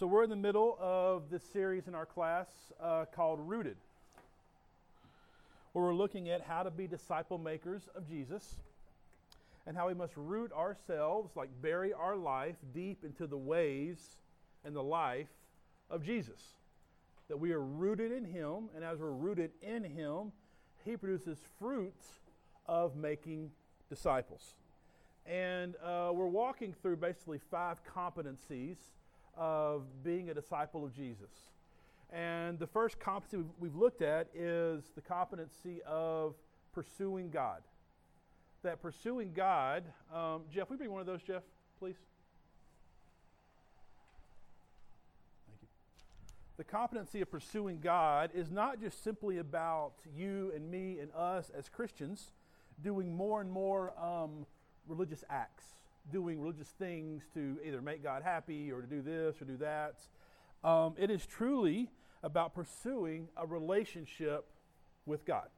So, we're in the middle of this series in our class uh, called Rooted, where we're looking at how to be disciple makers of Jesus and how we must root ourselves, like bury our life deep into the ways and the life of Jesus. That we are rooted in Him, and as we're rooted in Him, He produces fruits of making disciples. And uh, we're walking through basically five competencies of being a disciple of Jesus. And the first competency we've looked at is the competency of pursuing God. That pursuing God, um, Jeff, we bring one of those, Jeff, please. Thank you. The competency of pursuing God is not just simply about you and me and us as Christians doing more and more um, religious acts doing religious things to either make God happy or to do this or do that. Um, it is truly about pursuing a relationship with God.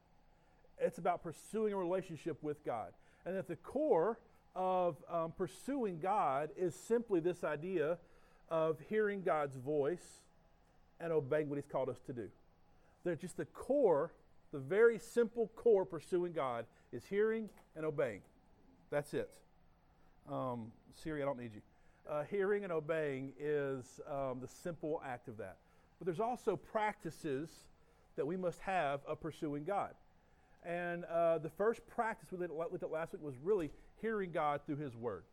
It's about pursuing a relationship with God. And at the core of um, pursuing God is simply this idea of hearing God's voice and obeying what He's called us to do. They're just the core, the very simple core pursuing God is hearing and obeying. That's it. Um, Siri, I don't need you. Uh, hearing and obeying is um, the simple act of that. But there's also practices that we must have of pursuing God. And uh, the first practice we looked at last week was really hearing God through His Word.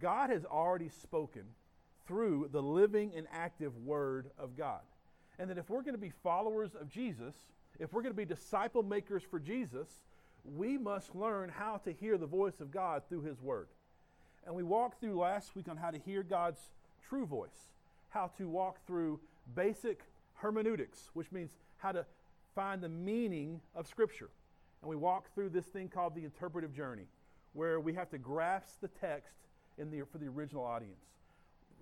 God has already spoken through the living and active Word of God. And that if we're going to be followers of Jesus, if we're going to be disciple makers for Jesus, we must learn how to hear the voice of God through His Word. And we walked through last week on how to hear God's true voice, how to walk through basic hermeneutics, which means how to find the meaning of Scripture. And we walked through this thing called the interpretive journey, where we have to grasp the text in the, for the original audience.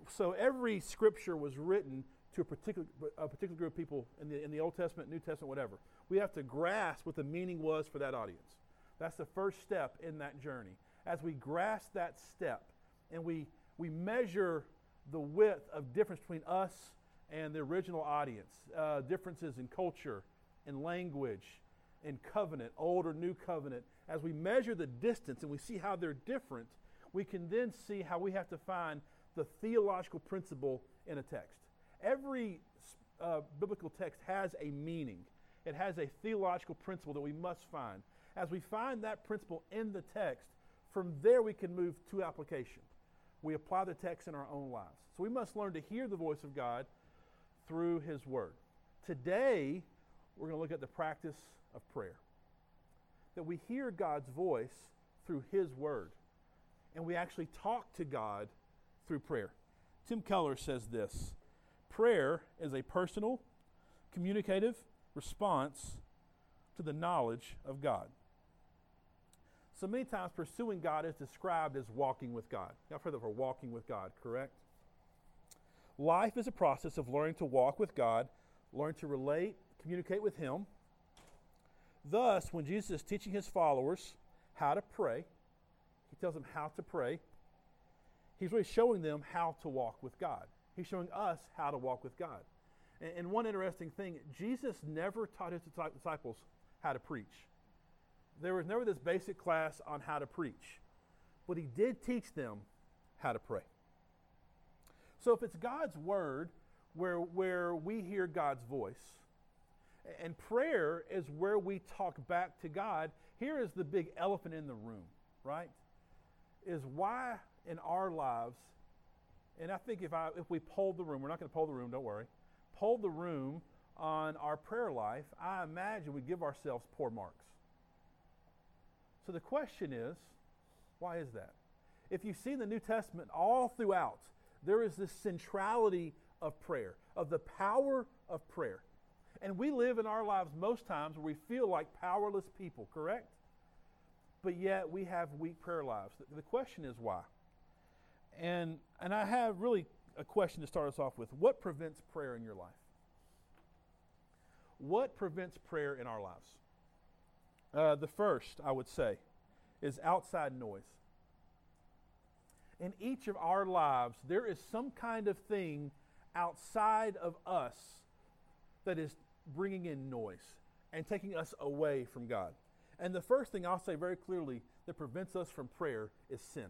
So every Scripture was written to a particular, a particular group of people in the, in the Old Testament, New Testament, whatever. We have to grasp what the meaning was for that audience. That's the first step in that journey as we grasp that step and we, we measure the width of difference between us and the original audience, uh, differences in culture, in language, in covenant, old or new covenant, as we measure the distance and we see how they're different, we can then see how we have to find the theological principle in a text. Every uh, biblical text has a meaning, it has a theological principle that we must find. As we find that principle in the text, from there, we can move to application. We apply the text in our own lives. So we must learn to hear the voice of God through His Word. Today, we're going to look at the practice of prayer. That we hear God's voice through His Word, and we actually talk to God through prayer. Tim Keller says this prayer is a personal, communicative response to the knowledge of God. So many times, pursuing God is described as walking with God. Y'all heard of for walking with God, correct? Life is a process of learning to walk with God, learn to relate, communicate with Him. Thus, when Jesus is teaching His followers how to pray, He tells them how to pray. He's really showing them how to walk with God. He's showing us how to walk with God. And, one interesting thing, Jesus never taught his disciples how to preach there was never this basic class on how to preach, but he did teach them how to pray. So if it's God's word where, where we hear God's voice, and prayer is where we talk back to God, here is the big elephant in the room, right? Is why in our lives, and I think if, I, if we polled the room, we're not going to poll the room, don't worry, polled the room on our prayer life, I imagine we give ourselves poor marks. So the question is, why is that? If you see the New Testament all throughout, there is this centrality of prayer, of the power of prayer. And we live in our lives most times where we feel like powerless people, correct? But yet we have weak prayer lives. The question is why? And, and I have really a question to start us off with. What prevents prayer in your life? What prevents prayer in our lives? Uh, the first, I would say, is outside noise. In each of our lives, there is some kind of thing outside of us that is bringing in noise and taking us away from God. And the first thing I'll say very clearly that prevents us from prayer is sin.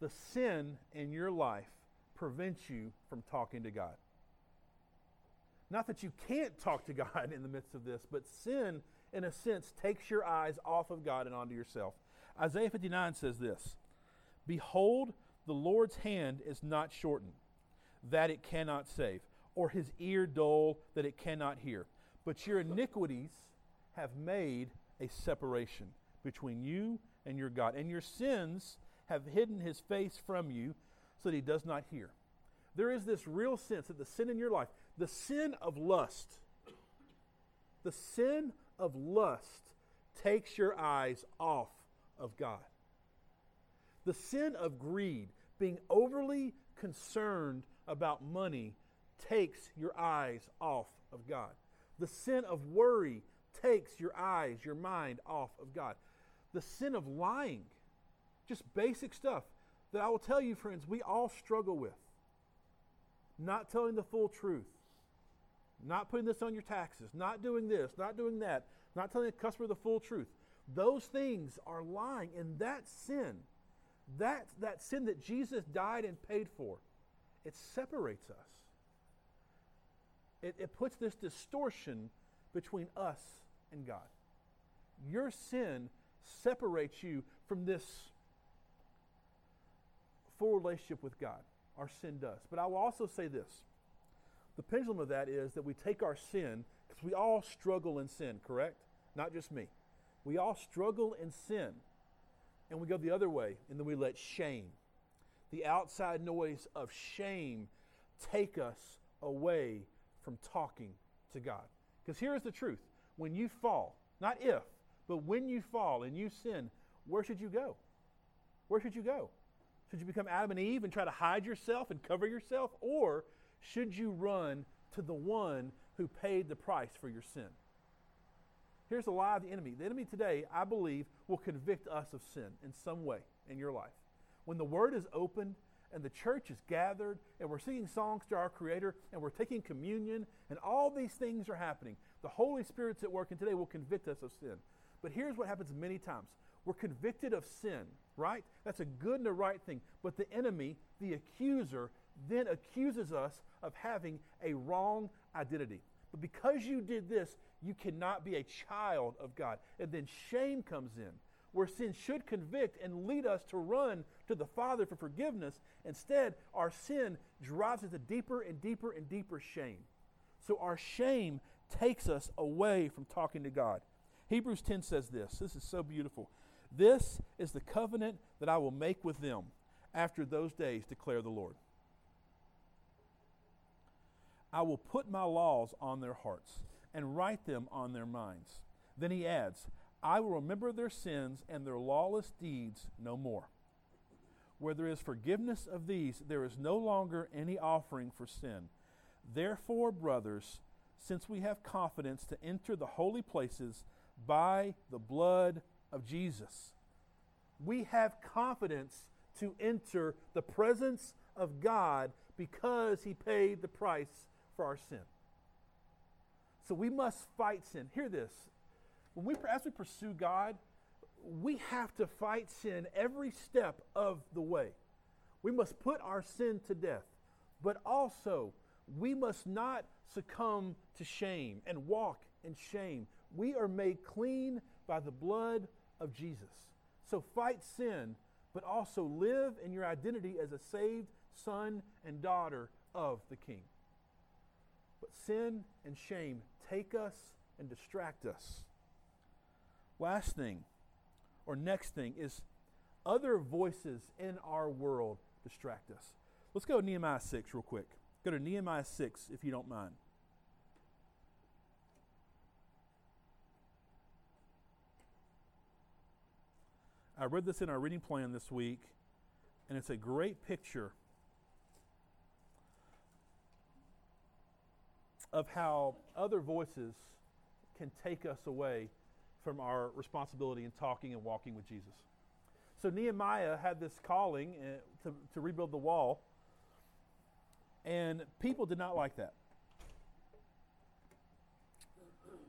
The sin in your life prevents you from talking to God. Not that you can't talk to God in the midst of this, but sin, in a sense, takes your eyes off of God and onto yourself. Isaiah 59 says this Behold, the Lord's hand is not shortened, that it cannot save, or his ear dull, that it cannot hear. But your iniquities have made a separation between you and your God, and your sins have hidden his face from you so that he does not hear. There is this real sense that the sin in your life, the sin of lust, the sin of lust takes your eyes off of God. The sin of greed, being overly concerned about money, takes your eyes off of God. The sin of worry takes your eyes, your mind off of God. The sin of lying, just basic stuff that I will tell you, friends, we all struggle with. Not telling the full truth, not putting this on your taxes, not doing this, not doing that, not telling the customer the full truth. Those things are lying, and that sin, that, that sin that Jesus died and paid for, it separates us. It, it puts this distortion between us and God. Your sin separates you from this full relationship with God. Our sin does. But I will also say this the pendulum of that is that we take our sin, because we all struggle in sin, correct? Not just me. We all struggle in sin. And we go the other way, and then we let shame, the outside noise of shame, take us away from talking to God. Because here's the truth when you fall, not if, but when you fall and you sin, where should you go? Where should you go? Should you become Adam and Eve and try to hide yourself and cover yourself? Or should you run to the one who paid the price for your sin? Here's the lie of the enemy. The enemy today, I believe, will convict us of sin in some way in your life. When the word is opened and the church is gathered and we're singing songs to our Creator and we're taking communion and all these things are happening, the Holy Spirit's at work and today will convict us of sin. But here's what happens many times we're convicted of sin, right? That's a good and a right thing. But the enemy, the accuser, then accuses us of having a wrong identity. But because you did this, you cannot be a child of God. And then shame comes in, where sin should convict and lead us to run to the Father for forgiveness. Instead, our sin drives us to deeper and deeper and deeper shame. So our shame takes us away from talking to God. Hebrews 10 says this. This is so beautiful. This is the covenant that I will make with them after those days, declare the Lord. I will put my laws on their hearts and write them on their minds. Then he adds, I will remember their sins and their lawless deeds no more. Where there is forgiveness of these, there is no longer any offering for sin. Therefore, brothers, since we have confidence to enter the holy places by the blood of Jesus, we have confidence to enter the presence of God because he paid the price for our sin. So we must fight sin. Hear this. When we as we pursue God, we have to fight sin every step of the way. We must put our sin to death. But also, we must not succumb to shame and walk in shame. We are made clean by the blood of Jesus. So fight sin, but also live in your identity as a saved son and daughter of the King. But sin and shame take us and distract us. Last thing, or next thing, is other voices in our world distract us. Let's go to Nehemiah 6 real quick. Go to Nehemiah 6 if you don't mind. I read this in our reading plan this week, and it's a great picture of how other voices can take us away from our responsibility in talking and walking with Jesus. So Nehemiah had this calling uh, to, to rebuild the wall. And people did not like that.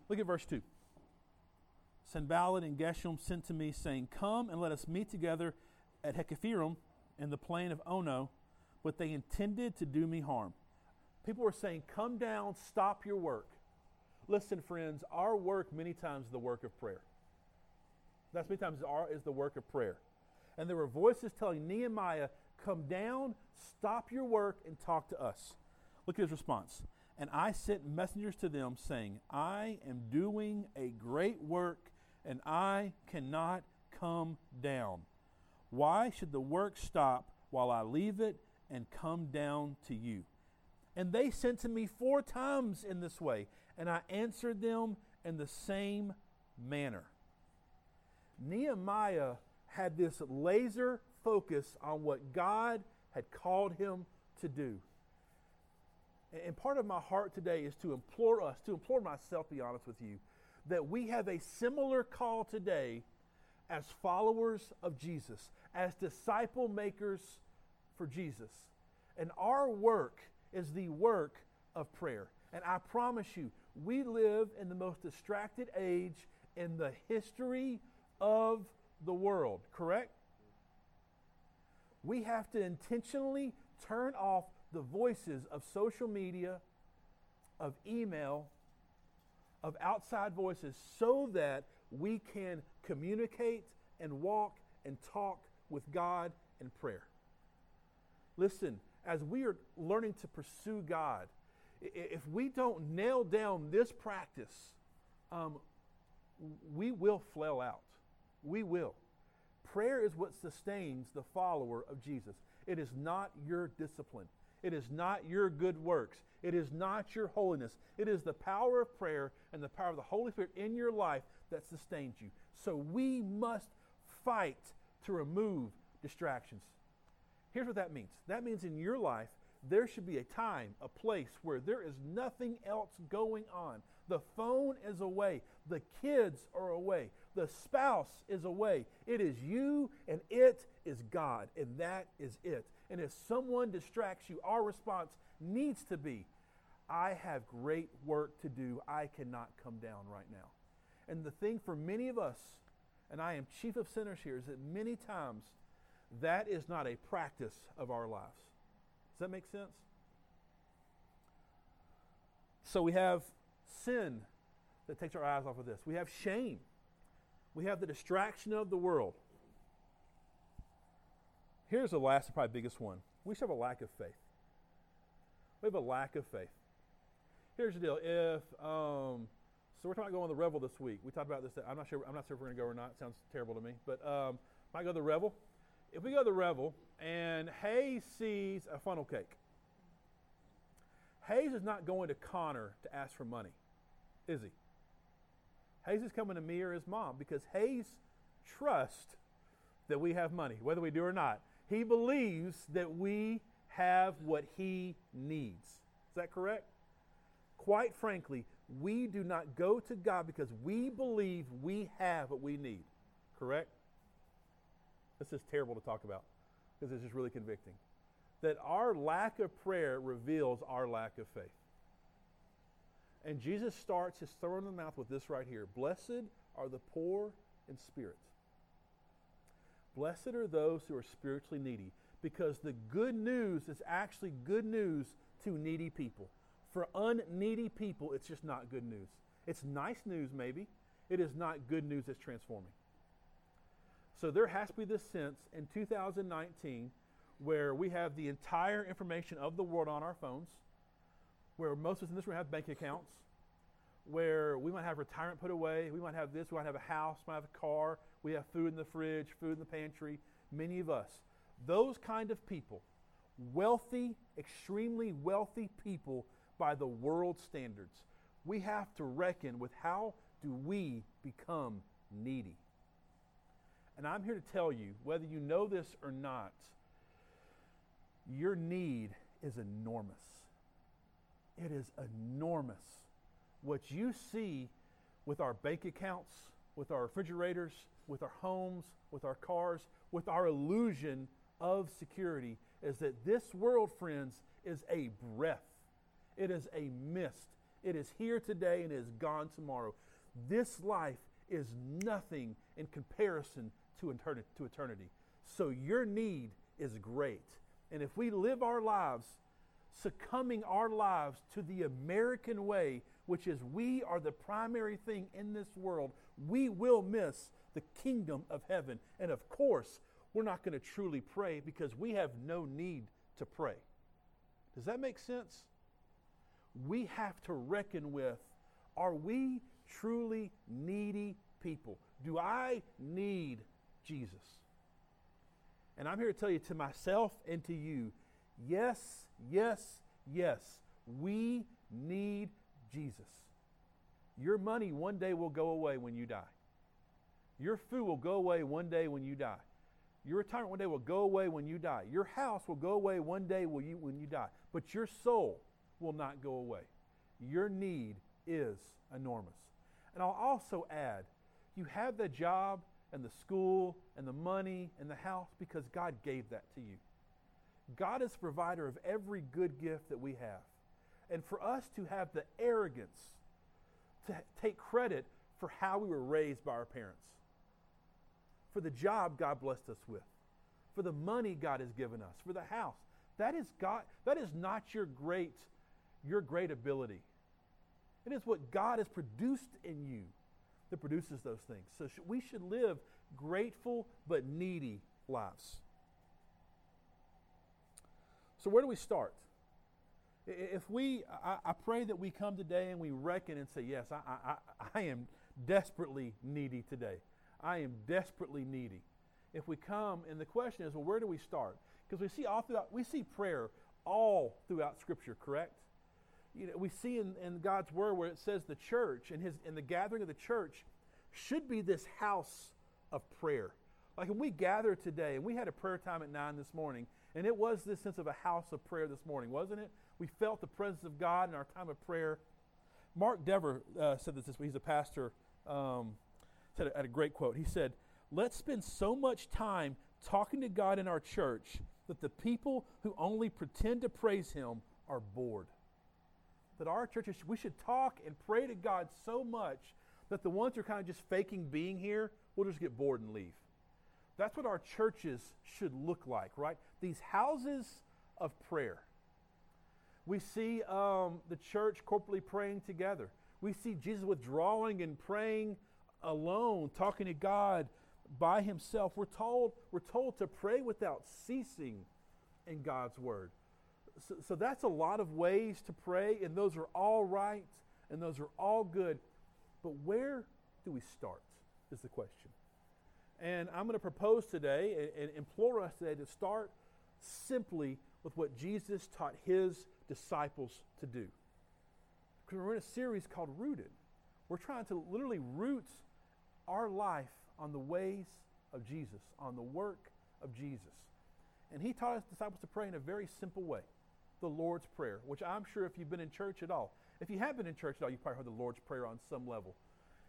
Look at verse 2. Sanballat and Geshem sent to me, saying, Come and let us meet together at Hakkephirim in the plain of Ono, but they intended to do me harm. People were saying, Come down, stop your work. Listen, friends, our work many times is the work of prayer. That's many times our, is the work of prayer. And there were voices telling Nehemiah, Come down, stop your work, and talk to us. Look at his response. And I sent messengers to them, saying, I am doing a great work, and I cannot come down. Why should the work stop while I leave it and come down to you? And they sent to me four times in this way, and I answered them in the same manner. Nehemiah had this laser focus on what God had called him to do. And part of my heart today is to implore us, to implore myself, be honest with you, that we have a similar call today as followers of Jesus, as disciple makers for Jesus. And our work is the work of prayer. And I promise you, we live in the most distracted age in the history of the world, correct? We have to intentionally turn off the voices of social media, of email, of outside voices so that we can communicate and walk and talk with God in prayer. Listen, as we are learning to pursue God, if we don't nail down this practice, um, we will flail out. We will. Prayer is what sustains the follower of Jesus. It is not your discipline. It is not your good works. It is not your holiness. It is the power of prayer and the power of the Holy Spirit in your life that sustains you. So we must fight to remove distractions. Here's what that means that means in your life, there should be a time, a place where there is nothing else going on. The phone is away, the kids are away, the spouse is away. It is you and it is God, and that is it. And if someone distracts you, our response needs to be I have great work to do. I cannot come down right now. And the thing for many of us, and I am chief of sinners here, is that many times that is not a practice of our lives. Does that make sense? So we have sin that takes our eyes off of this. We have shame. We have the distraction of the world. Here's the last probably biggest one. We should have a lack of faith. We have a lack of faith. Here's the deal. If um, so, we're talking about going to the Revel this week. We talked about this. I'm not sure. I'm not sure if we're going to go or not. It sounds terrible to me, but um, might go to the Revel. If we go to the Revel and Hayes sees a funnel cake, Hayes is not going to Connor to ask for money, is he? Hayes is coming to me or his mom because Hayes trusts that we have money, whether we do or not. He believes that we have what he needs. Is that correct? Quite frankly, we do not go to God because we believe we have what we need. Correct? This is terrible to talk about because it's just really convicting. That our lack of prayer reveals our lack of faith. And Jesus starts his Sermon on the Mount with this right here Blessed are the poor in spirit. Blessed are those who are spiritually needy, because the good news is actually good news to needy people. For unneedy people, it's just not good news. It's nice news, maybe. It is not good news that's transforming. So there has to be this sense in 2019 where we have the entire information of the world on our phones, where most of us in this room have bank accounts, where we might have retirement put away, we might have this, we might have a house, we might have a car, we have food in the fridge, food in the pantry, many of us. Those kind of people, wealthy, extremely wealthy people by the world standards, we have to reckon with how do we become needy. And I'm here to tell you, whether you know this or not, your need is enormous. It is enormous. What you see with our bank accounts, with our refrigerators, with our homes, with our cars, with our illusion of security is that this world, friends, is a breath. It is a mist. It is here today and is gone tomorrow. This life is nothing in comparison to eternity. So your need is great. And if we live our lives succumbing our lives to the American way, which is we are the primary thing in this world, we will miss the kingdom of heaven. And of course, we're not going to truly pray because we have no need to pray. Does that make sense? We have to reckon with are we truly needy people? Do I need Jesus? And I'm here to tell you to myself and to you yes, yes, yes, we need Jesus. Your money one day will go away when you die. Your food will go away one day when you die. Your retirement one day will go away when you die. Your house will go away one day when you, when you die. But your soul will not go away. Your need is enormous. And I'll also add you have the job and the school and the money and the house because God gave that to you. God is provider of every good gift that we have. And for us to have the arrogance to take credit for how we were raised by our parents, for the job God blessed us with, for the money God has given us, for the house, that is God, that is not your great, your great ability. It is what God has produced in you that produces those things. So we should live grateful but needy lives. So, where do we start? If we, I, I, pray that we come today and we reckon and say, Yes, I, I, I am desperately needy today. I am desperately needy. If we come, and the question is, well, where do we start? Because we see all throughout, we see prayer all throughout Scripture, correct? You know, we see in, in God's Word where it says the church and his in the gathering of the church should be this house of prayer. Like when we gather today, and we had a prayer time at 9 this morning, and it was this sense of a house of prayer this morning, wasn't it? We felt the presence of God in our time of prayer. Mark Dever uh, said this this. He's a pastor. Um, said at a great quote. He said, "Let's spend so much time talking to God in our church that the people who only pretend to praise Him are bored. That our churches, we should talk and pray to God so much that the ones who are kind of just faking being here will just get bored and leave. That's what our churches should look like, right? These houses of prayer. We see um, the church corporately praying together. We see Jesus withdrawing and praying alone, talking to God by himself. We're told, we're told to pray without ceasing in God's word. So, so that's a lot of ways to pray, and those are all right, and those are all good. But where do we start, is the question. And I'm going to propose today and, and implore us today to start simply with what Jesus taught his disciples to do. Because we're in a series called Rooted. We're trying to literally root our life on the ways of Jesus, on the work of Jesus. And he taught his disciples to pray in a very simple way the Lord's Prayer, which I'm sure if you've been in church at all, if you have been in church at all, you've probably heard the Lord's Prayer on some level.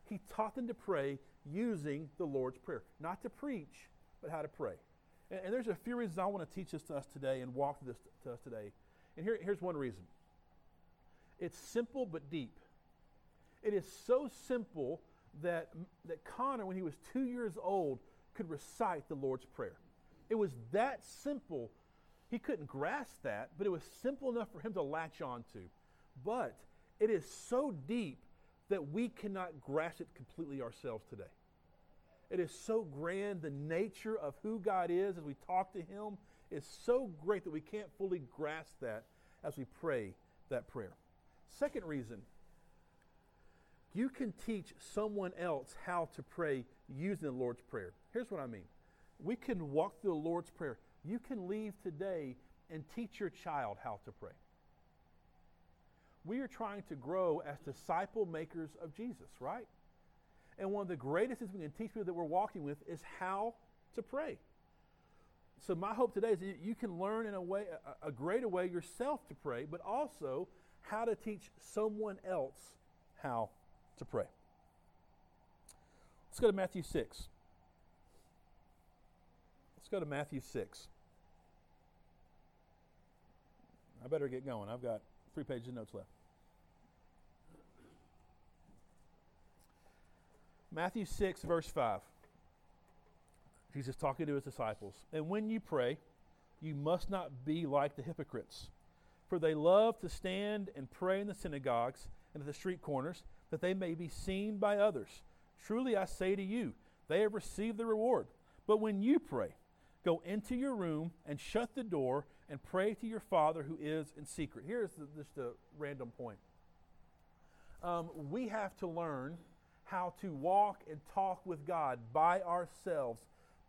He taught them to pray using the Lord's Prayer, not to preach, but how to pray. And, and there's a few reasons I want to teach this to us today and walk through this to us today. And here, here's one reason it's simple but deep. It is so simple that, that Connor, when he was two years old, could recite the Lord's Prayer. It was that simple. He couldn't grasp that, but it was simple enough for him to latch onto. But it is so deep that we cannot grasp it completely ourselves today. It is so grand. The nature of who God is as we talk to Him is so great that we can't fully grasp that as we pray that prayer. Second reason you can teach someone else how to pray using the Lord's Prayer. Here's what I mean we can walk through the Lord's Prayer. You can leave today and teach your child how to pray. We are trying to grow as disciple makers of Jesus, right? And one of the greatest things we can teach people that we're walking with is how to pray. So my hope today is that you can learn in a way, a, greater way yourself to pray, but also how to teach someone else how to pray. Let's go to Matthew 6. Let's go to Matthew 6. I better get going. I've got three pages of notes left. Matthew 6, verse 5. Jesus talking to his disciples. And when you pray, you must not be like the hypocrites, for they love to stand and pray in the synagogues and at the street corners, that they may be seen by others. Truly I say to you, they have received the reward. But when you pray, go into your room and shut the door and pray to your Father who is in secret. Here's the, just a random point. Um, we have to learn how to walk and talk with God by ourselves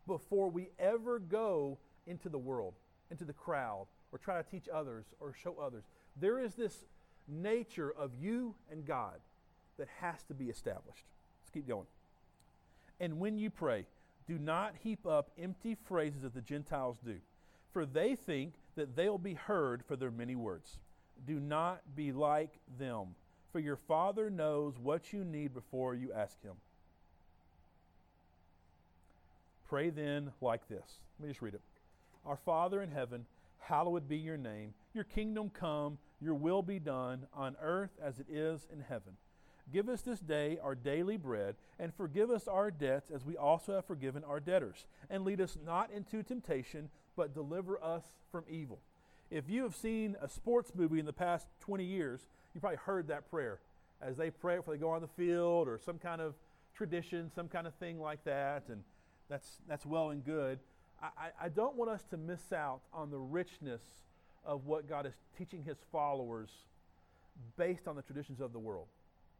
before we ever go into the world, into the crowd, or try to teach others or show others. There is this nature of you and God that has to be established. Let's keep going. And when you pray, do not heap up empty phrases as the Gentiles do, for they think that they'll be heard for their many words. Do not be like them, for your Father knows what you need before you ask Him. Pray then like this. Let me just read it. Our Father in heaven, hallowed be your name. Your kingdom come, your will be done on earth as it is in heaven. Give us this day our daily bread, and forgive us our debts as we also have forgiven our debtors. And lead us not into temptation, but deliver us from evil. If you have seen a sports movie in the past 20 years, you probably heard that prayer as they pray before they go on the field or some kind of tradition, some kind of thing like that. And that's, that's well and good. I, I don't want us to miss out on the richness of what God is teaching his followers based on the traditions of the world.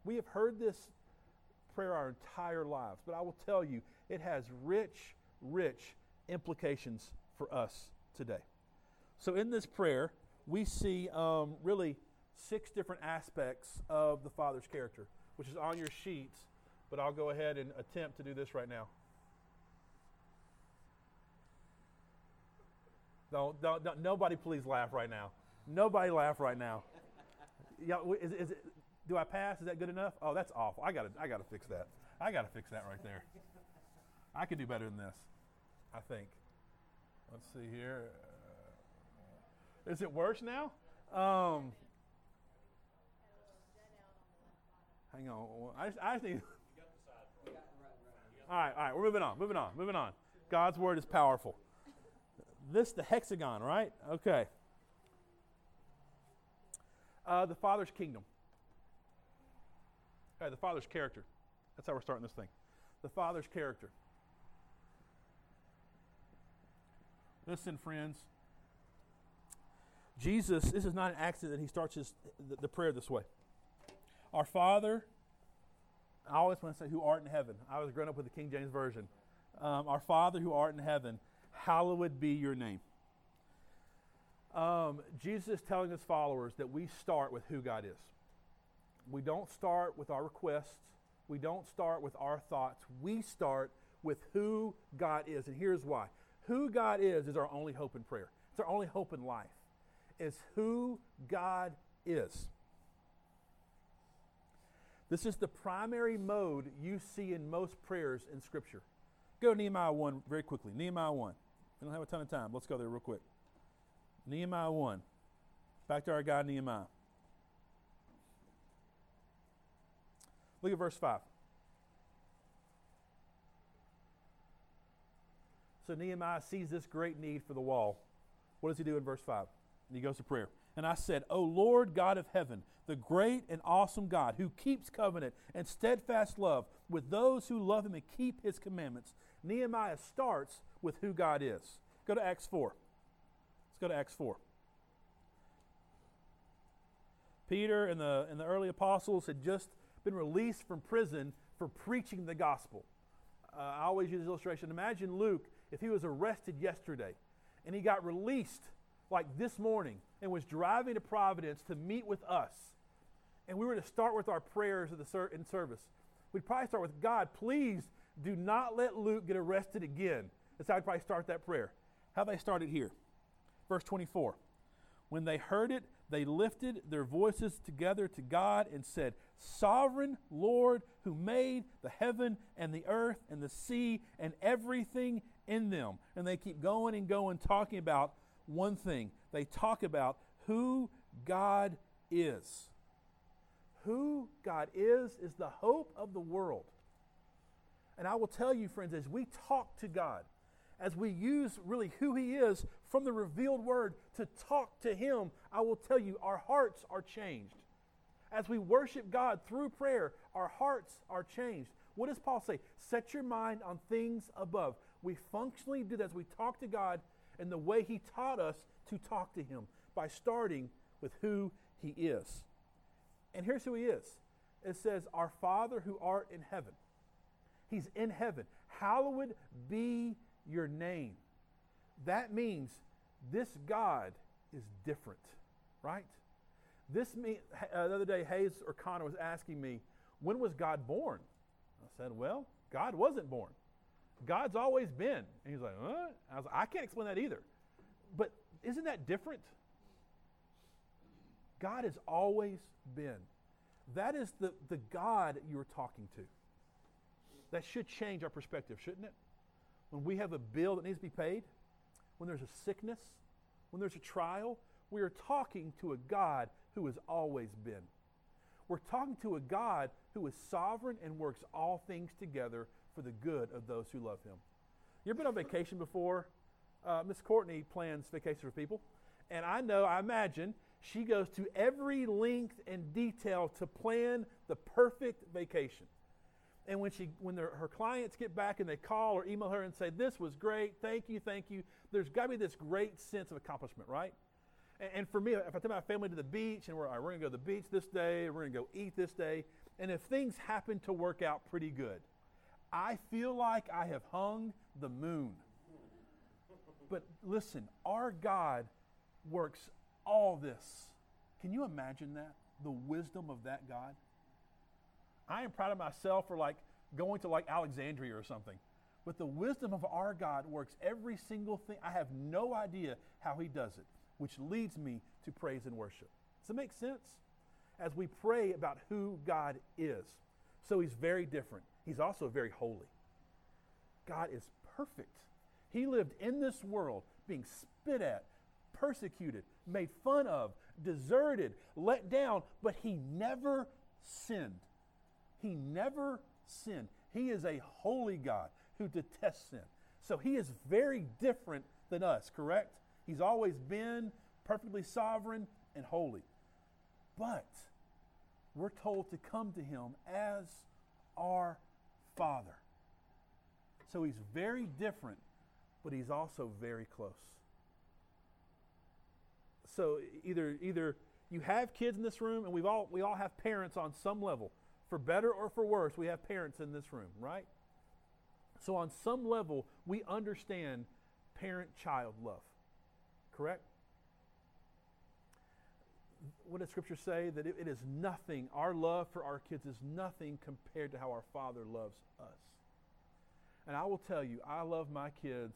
We have heard this prayer our entire lives, but I will tell you, it has rich, rich implications for us today. So, in this prayer, we see um, really six different aspects of the Father's character, which is on your sheets, but I'll go ahead and attempt to do this right now. Don't, don't, don't nobody please laugh right now. Nobody laugh right now. Yeah, is, is do I pass? Is that good enough? Oh, that's awful. I gotta, I gotta fix that. I gotta fix that right there. I could do better than this. I think. Let's see here. Uh, is it worse now? Um, hang on. I just, I just need. All right, all right. We're moving on. Moving on. Moving on. God's word is powerful. This the hexagon, right? Okay. Uh, the Father's kingdom. Okay, the Father's character. That's how we're starting this thing. The Father's character. Listen, friends. Jesus, this is not an accident that he starts his, the, the prayer this way. Our Father, I always want to say, who art in heaven. I was growing up with the King James Version. Um, our Father who art in heaven, hallowed be your name. Um, Jesus is telling his followers that we start with who God is. We don't start with our requests. We don't start with our thoughts. We start with who God is. And here's why. Who God is is our only hope in prayer. It's our only hope in life. Is who God is. This is the primary mode you see in most prayers in Scripture. Go to Nehemiah 1 very quickly. Nehemiah 1. We don't have a ton of time. Let's go there real quick. Nehemiah 1. Back to our guy Nehemiah. Look at verse 5. So Nehemiah sees this great need for the wall. What does he do in verse 5? And he goes to prayer. And I said, O Lord God of heaven, the great and awesome God who keeps covenant and steadfast love with those who love him and keep his commandments. Nehemiah starts with who God is. Go to Acts 4. Let's go to Acts 4. Peter and the, and the early apostles had just been released from prison for preaching the gospel. Uh, I always use this illustration. Imagine Luke if he was arrested yesterday and he got released like this morning and was driving to Providence to meet with us. And we were to start with our prayers in service. We'd probably start with God, please do not let Luke get arrested again. That's how I'd probably start that prayer. How they started here. Verse 24. When they heard it, they lifted their voices together to God and said, Sovereign Lord, who made the heaven and the earth and the sea and everything in them. And they keep going and going, talking about one thing. They talk about who God is. Who God is is the hope of the world. And I will tell you, friends, as we talk to God, as we use really who He is from the revealed word to talk to Him, I will tell you, our hearts are changed. As we worship God through prayer, our hearts are changed. What does Paul say? Set your mind on things above. We functionally do that as we talk to God in the way He taught us to talk to Him by starting with who He is. And here's who He is it says, Our Father who art in heaven. He's in heaven. Hallowed be your name. That means this God is different, right? This mean, uh, the other day, Hayes or Connor was asking me, when was God born? I said, well, God wasn't born. God's always been. And he's like, what? I was like, I can't explain that either. But isn't that different? God has always been. That is the, the God you're talking to. That should change our perspective, shouldn't it? When we have a bill that needs to be paid, when there's a sickness, when there's a trial, we are talking to a God who has always been. We're talking to a God who is sovereign and works all things together for the good of those who love him. You ever been on vacation before? Uh, Miss Courtney plans vacations for people. And I know, I imagine, she goes to every length and detail to plan the perfect vacation. And when, she, when her clients get back and they call or email her and say, This was great, thank you, thank you, there's got to be this great sense of accomplishment, right? And, and for me, if I take my family to the beach and we're, we're going to go to the beach this day, we're going to go eat this day, and if things happen to work out pretty good, I feel like I have hung the moon. But listen, our God works all this. Can you imagine that? The wisdom of that God? I am proud of myself for like going to like Alexandria or something. But the wisdom of our God works every single thing. I have no idea how he does it, which leads me to praise and worship. Does it make sense? As we pray about who God is. So he's very different. He's also very holy. God is perfect. He lived in this world being spit at, persecuted, made fun of, deserted, let down, but he never sinned. He never sinned. He is a holy God who detests sin. So he is very different than us, correct? He's always been perfectly sovereign and holy. But we're told to come to him as our Father. So he's very different, but he's also very close. So either either you have kids in this room, and we've all we all have parents on some level. For better or for worse, we have parents in this room, right? So, on some level, we understand parent child love. Correct? What does Scripture say? That it, it is nothing, our love for our kids is nothing compared to how our Father loves us. And I will tell you, I love my kids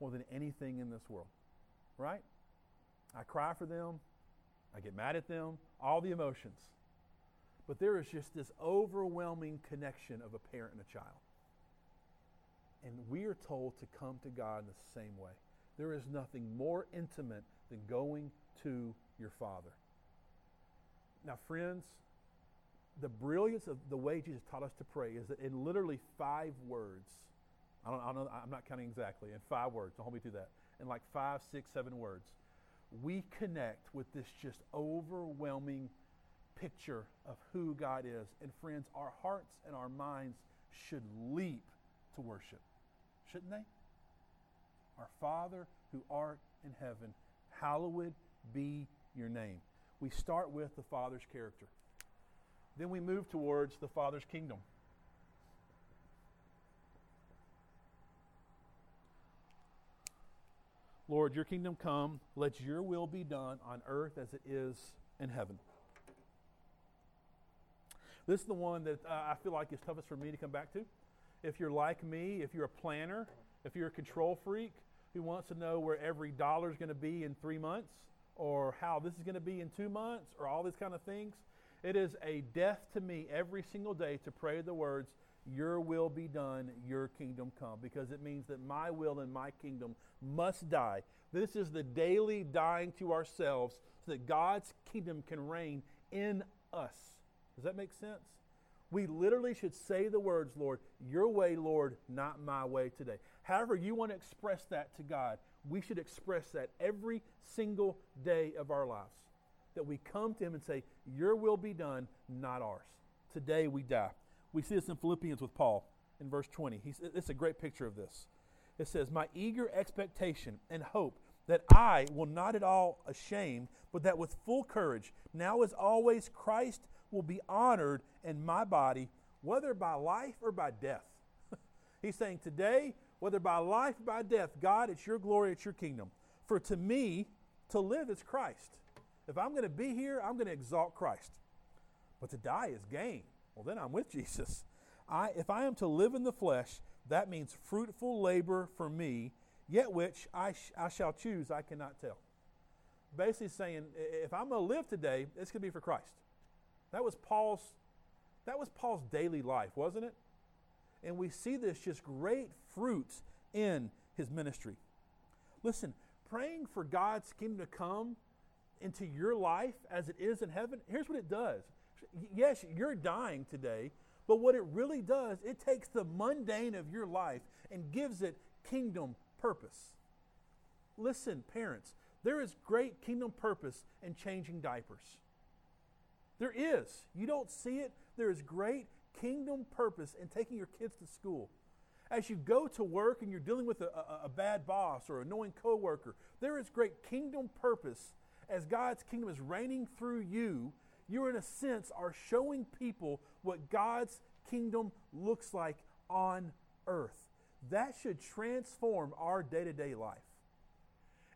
more than anything in this world. Right? I cry for them, I get mad at them, all the emotions. But there is just this overwhelming connection of a parent and a child. And we are told to come to God in the same way. There is nothing more intimate than going to your Father. Now, friends, the brilliance of the way Jesus taught us to pray is that in literally five words, I don't, I don't I'm not counting exactly, in five words, don't hold me to that, in like five, six, seven words, we connect with this just overwhelming picture of who God is. And friends, our hearts and our minds should leap to worship, shouldn't they? Our Father who art in heaven, hallowed be your name. We start with the Father's character. Then we move towards the Father's kingdom. Lord, your kingdom come. Let your will be done on earth as it is in heaven. This is the one that uh, I feel like is toughest for me to come back to. If you're like me, if you're a planner, if you're a control freak who wants to know where every dollar is going to be in three months, or how this is going to be in two months, or all these kind of things, it is a death to me every single day to pray the words, Your will be done, your kingdom come, because it means that my will and my kingdom must die. This is the daily dying to ourselves so that God's kingdom can reign in us. Does that make sense? We literally should say the words, Lord, your way, Lord, not my way today. However, you want to express that to God, we should express that every single day of our lives. That we come to Him and say, Your will be done, not ours. Today we die. We see this in Philippians with Paul in verse 20. He's, it's a great picture of this. It says, My eager expectation and hope that I will not at all ashamed, but that with full courage, now as always, Christ will be honored in my body, whether by life or by death. He's saying, Today, whether by life or by death, God, it's your glory, it's your kingdom. For to me, to live is Christ. If I'm going to be here, I'm going to exalt Christ. But to die is gain. Well, then I'm with Jesus. I, if I am to live in the flesh, that means fruitful labor for me, yet which I, sh- I shall choose, I cannot tell. Basically saying, if I'm going to live today, it's going to be for Christ. That was Paul's that was Paul's daily life, wasn't it? And we see this just great fruits in his ministry. Listen, praying for God's kingdom to come into your life as it is in heaven, here's what it does. Yes, you're dying today, but what it really does, it takes the mundane of your life and gives it kingdom purpose. Listen, parents, there is great kingdom purpose in changing diapers. There is. You don't see it. There is great kingdom purpose in taking your kids to school. As you go to work and you're dealing with a, a, a bad boss or annoying coworker, there is great kingdom purpose as God's kingdom is reigning through you. You, in a sense, are showing people what God's kingdom looks like on earth. That should transform our day to day life.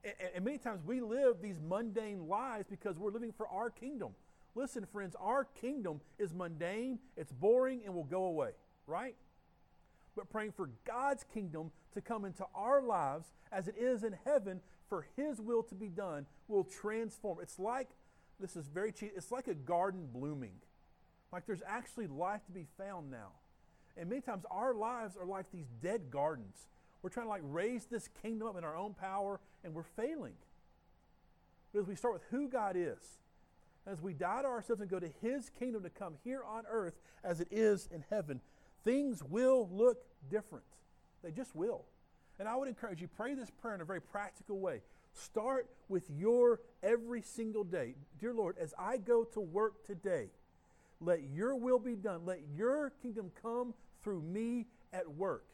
And, and many times we live these mundane lives because we're living for our kingdom. Listen, friends, our kingdom is mundane, it's boring, and will go away, right? But praying for God's kingdom to come into our lives as it is in heaven for His will to be done will transform. It's like, this is very cheap, it's like a garden blooming. Like there's actually life to be found now. And many times our lives are like these dead gardens. We're trying to like raise this kingdom up in our own power and we're failing. Because we start with who God is, as we die to ourselves and go to His kingdom to come here on earth as it is in heaven, things will look different. They just will. And I would encourage you, pray this prayer in a very practical way. Start with your every single day. Dear Lord, as I go to work today, let your will be done. Let your kingdom come through me at work.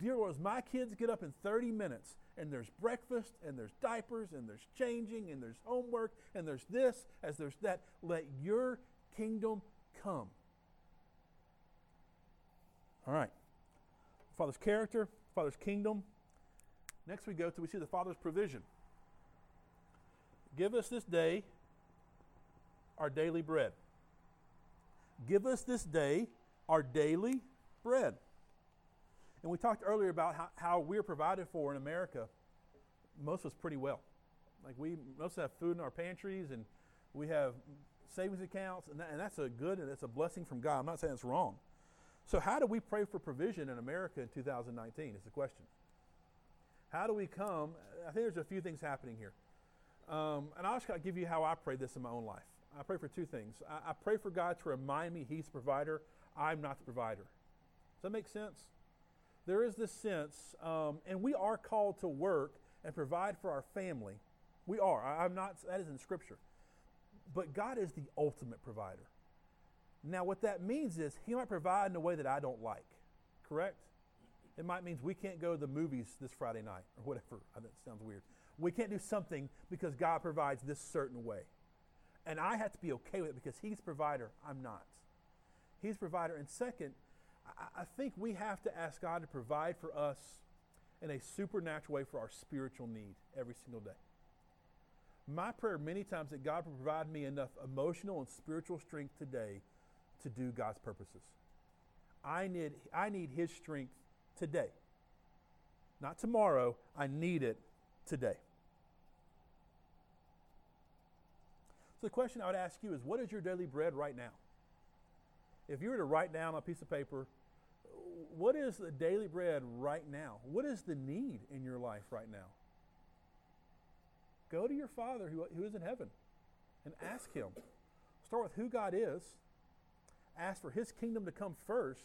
Dear Lord, my kids get up in 30 minutes, and there's breakfast, and there's diapers, and there's changing, and there's homework, and there's this, as there's that. Let your kingdom come. All right. Father's character, Father's kingdom. Next we go to, we see the Father's provision. Give us this day our daily bread. Give us this day our daily bread. And we talked earlier about how, how we're provided for in America. Most of us pretty well. Like we most have food in our pantries and we have savings accounts, and, that, and that's a good and it's a blessing from God. I'm not saying it's wrong. So, how do we pray for provision in America in 2019? Is the question. How do we come? I think there's a few things happening here. Um, and I'll just give you how I pray this in my own life. I pray for two things. I, I pray for God to remind me He's the provider. I'm not the provider. Does that make sense? There is this sense, um, and we are called to work and provide for our family. We are. I, am not, that is in Scripture. But God is the ultimate provider. Now, what that means is He might provide in a way that I don't like, correct? It might mean we can't go to the movies this Friday night or whatever. That sounds weird. We can't do something because God provides this certain way. And I have to be okay with it because He's provider. I'm not. He's provider. And second, I think we have to ask God to provide for us in a supernatural way for our spiritual need every single day. My prayer many times that God will provide me enough emotional and spiritual strength today to do God's purposes. I need, I need His strength today. Not tomorrow, I need it today. So the question I would ask you is what is your daily bread right now? If you were to write down on a piece of paper, what is the daily bread right now? What is the need in your life right now? Go to your Father who, who is in heaven and ask Him. Start with who God is, ask for His kingdom to come first,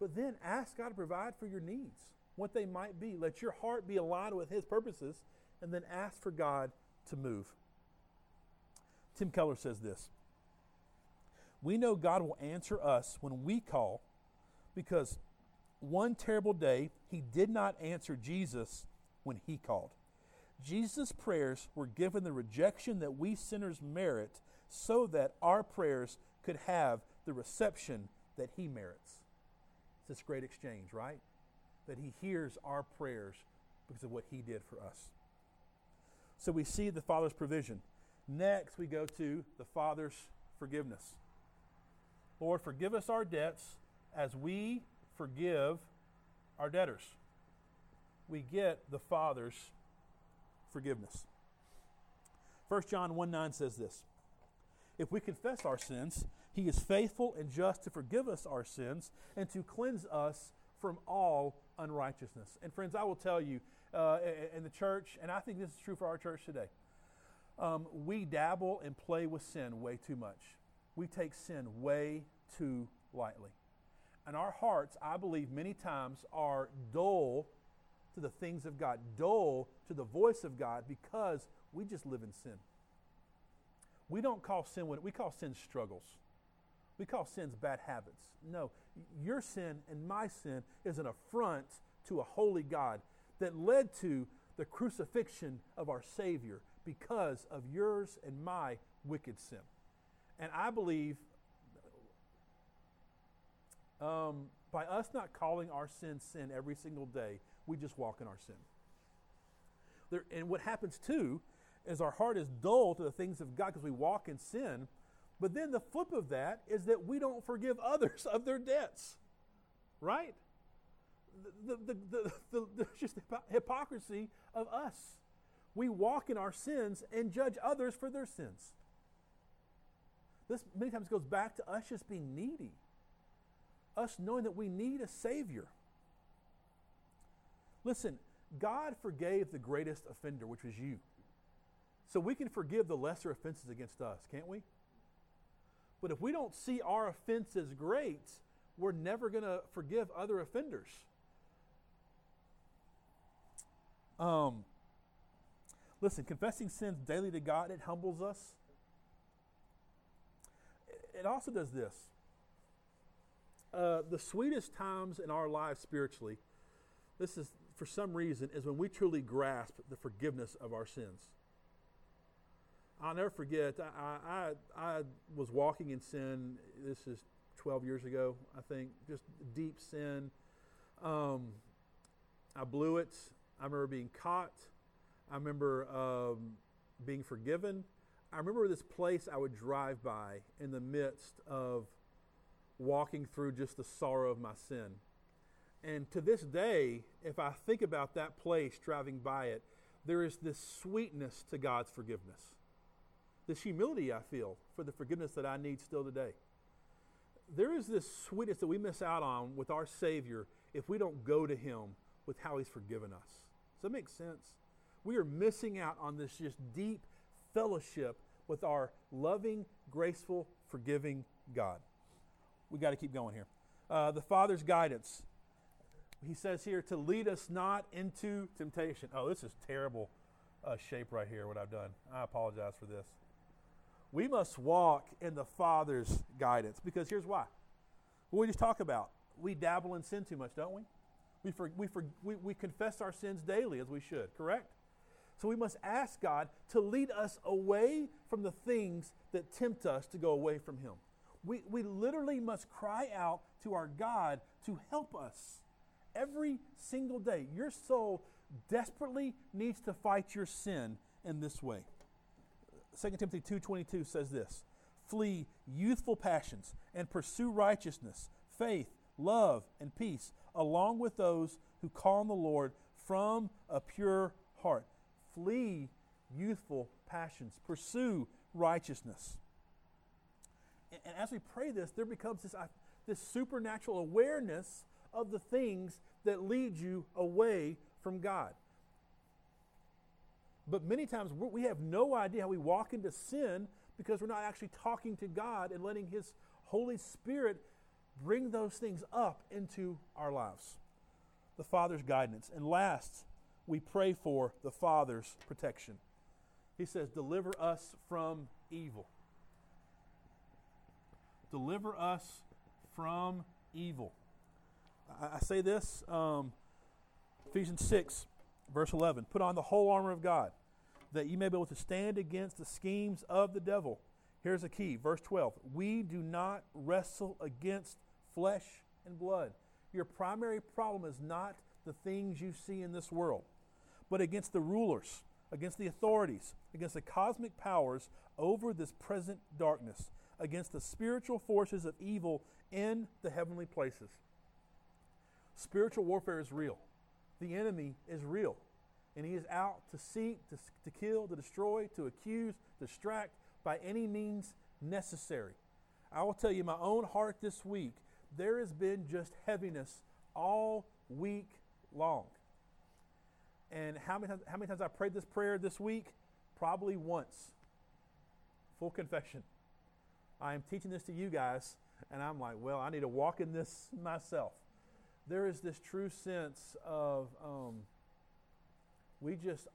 but then ask God to provide for your needs, what they might be. Let your heart be aligned with His purposes, and then ask for God to move. Tim Keller says this We know God will answer us when we call because one terrible day he did not answer Jesus when he called. Jesus' prayers were given the rejection that we sinners merit so that our prayers could have the reception that he merits. It's this great exchange, right? That he hears our prayers because of what he did for us. So we see the Father's provision. Next, we go to the Father's forgiveness. Lord, forgive us our debts as we forgive our debtors. We get the Father's forgiveness. 1 John 1 9 says this If we confess our sins, he is faithful and just to forgive us our sins and to cleanse us from all unrighteousness. And friends, I will tell you, uh, in the church, and I think this is true for our church today, um, we dabble and play with sin way too much. We take sin way too lightly. And our hearts, I believe, many times are dull to the things of God, dull to the voice of God because we just live in sin. We don't call sin what we call sin struggles. We call sins bad habits. No, your sin and my sin is an affront to a holy God that led to the crucifixion of our Savior because of yours and my wicked sin. And I believe um, by us not calling our sin sin every single day, we just walk in our sin. There, and what happens too is our heart is dull to the things of God because we walk in sin. But then the flip of that is that we don't forgive others of their debts, right? The, the, the, the, the just hypocrisy of us. We walk in our sins and judge others for their sins. This many times goes back to us just being needy us knowing that we need a Savior. Listen, God forgave the greatest offender, which was you. So we can forgive the lesser offenses against us, can't we? But if we don't see our offense as great, we're never going to forgive other offenders. Um, listen, confessing sins daily to God, it humbles us. It also does this uh, the sweetest times in our lives spiritually, this is for some reason, is when we truly grasp the forgiveness of our sins. I'll never forget, I, I, I was walking in sin. This is 12 years ago, I think, just deep sin. Um, I blew it. I remember being caught. I remember um, being forgiven. I remember this place I would drive by in the midst of walking through just the sorrow of my sin. And to this day, if I think about that place driving by it, there is this sweetness to God's forgiveness. This humility I feel for the forgiveness that I need still today. There is this sweetness that we miss out on with our Savior if we don't go to Him with how He's forgiven us. Does that make sense? We are missing out on this just deep fellowship with our loving, graceful, forgiving God we got to keep going here. Uh, the Father's guidance. He says here to lead us not into temptation. Oh, this is terrible uh, shape right here, what I've done. I apologize for this. We must walk in the Father's guidance because here's why. What we just talk about, we dabble in sin too much, don't we? We, for, we, for, we, we confess our sins daily as we should, correct? So we must ask God to lead us away from the things that tempt us to go away from Him. We, we literally must cry out to our God to help us every single day. Your soul desperately needs to fight your sin in this way. 2 Timothy 2:22 says this: "Flee youthful passions and pursue righteousness, faith, love, and peace, along with those who call on the Lord from a pure heart." Flee youthful passions, pursue righteousness and as we pray this, there becomes this, uh, this supernatural awareness of the things that lead you away from God. But many times we have no idea how we walk into sin because we're not actually talking to God and letting His Holy Spirit bring those things up into our lives. The Father's guidance. And last, we pray for the Father's protection. He says, Deliver us from evil. Deliver us from evil. I, say this, um, Ephesians 6, verse 11 Put on the whole armor of God, that you may be able to stand against the schemes of the devil. Here's a key, verse 12. We do not wrestle against flesh and blood. Your primary problem is not the things you see in this world, but against the rulers, against the authorities, against the cosmic powers over this present darkness, against the spiritual forces of evil in the heavenly places. Spiritual warfare is real. The enemy is real. And he is out to seek, to, to kill, to destroy, to accuse, distract by any means necessary. I will tell you, my own heart this week, there has been just heaviness all week long. And how many, how many times I prayed this prayer this week? Probably once. Full confession. I am teaching this to you guys, and I'm like, well, I need to walk in this myself. There is this true sense of um, we just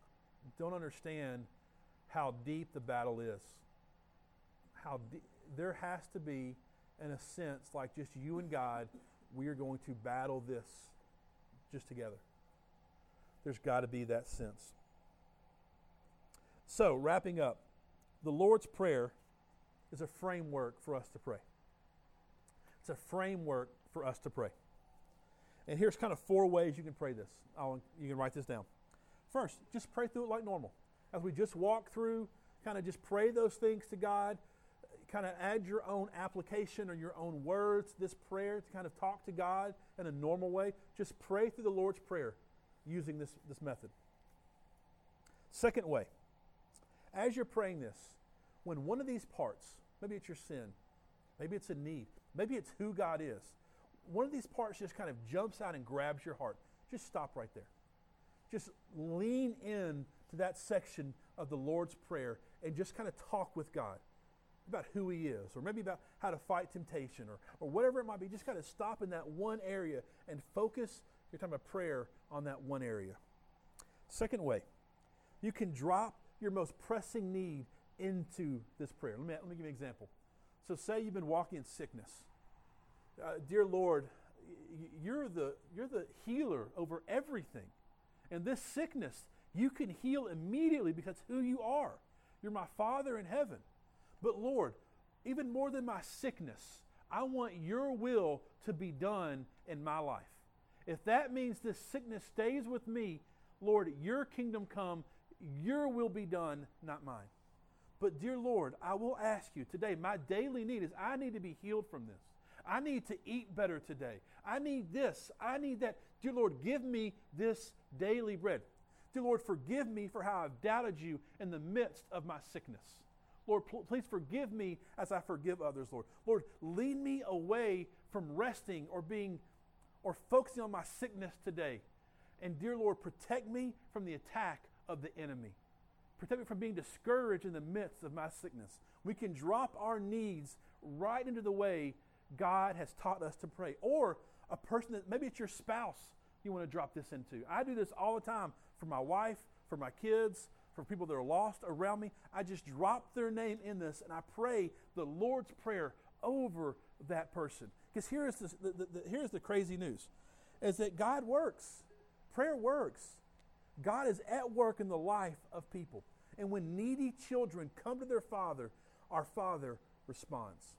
don't understand how deep the battle is. How de- there has to be, in a sense, like just you and God, we are going to battle this just together. There's got to be that sense. So, wrapping up, the Lord's Prayer is a framework for us to pray. It's a framework for us to pray. And here's kind of four ways you can pray this. I'll, you can write this down. First, just pray through it like normal. As we just walk through, kind of just pray those things to God. Kind of add your own application or your own words this prayer to kind of talk to God in a normal way. Just pray through the Lord's Prayer using this, this method. Second way, as you're praying this, when one of these parts, maybe it's your sin, maybe it's a need, maybe it's who God is, one of these parts just kind of jumps out and grabs your heart, just stop right there. Just lean in to that section of the Lord's Prayer and just kind of talk with God about who He is, or maybe about how to fight temptation, or, or whatever it might be. Just kind of stop in that one area and focus your time of prayer on that one area. Second way, you can drop your most pressing need into this prayer. Let me, let me give you an example. So, say you've been walking in sickness. Uh, dear Lord, you're the, you're the healer over everything. And this sickness, you can heal immediately because who you are. You're my Father in heaven. But Lord, even more than my sickness, I want your will to be done in my life. If that means this sickness stays with me, Lord, your kingdom come, your will be done, not mine. But, dear Lord, I will ask you today, my daily need is I need to be healed from this. I need to eat better today. I need this. I need that. Dear Lord, give me this daily bread. Dear Lord, forgive me for how I've doubted you in the midst of my sickness. Lord, pl- please forgive me as I forgive others, Lord. Lord, lead me away from resting or being or focusing on my sickness today. And dear Lord, protect me from the attack of the enemy. Protect me from being discouraged in the midst of my sickness. We can drop our needs right into the way God has taught us to pray. Or a person that maybe it's your spouse you want to drop this into. I do this all the time for my wife, for my kids, for people that are lost around me. I just drop their name in this and I pray the Lord's Prayer over that person. Because here's the, the, the, here's the crazy news is that God works. Prayer works. God is at work in the life of people. And when needy children come to their Father, our Father responds.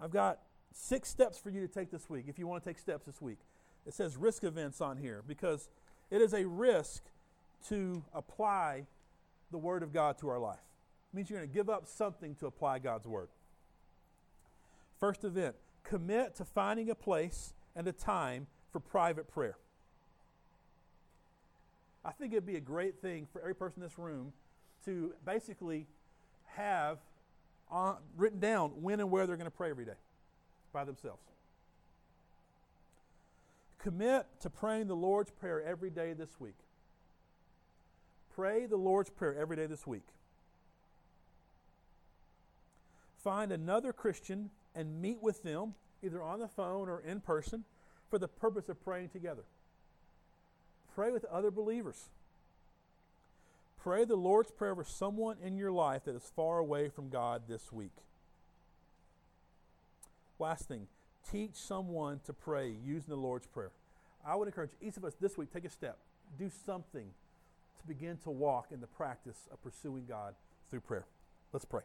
I've got six steps for you to take this week if you want to take steps this week. It says risk events on here because it is a risk to apply the Word of God to our life. It means you're going to give up something to apply God's Word. First event commit to finding a place and a time for private prayer. I think it'd be a great thing for every person in this room to basically have on, written down when and where they're going to pray every day by themselves. Commit to praying the Lord's Prayer every day this week. Pray the Lord's Prayer every day this week. Find another Christian and meet with them, either on the phone or in person, for the purpose of praying together. Pray with other believers. Pray the Lord's Prayer for someone in your life that is far away from God this week. Last thing, teach someone to pray using the Lord's Prayer. I would encourage each of us this week take a step, do something to begin to walk in the practice of pursuing God through prayer. Let's pray.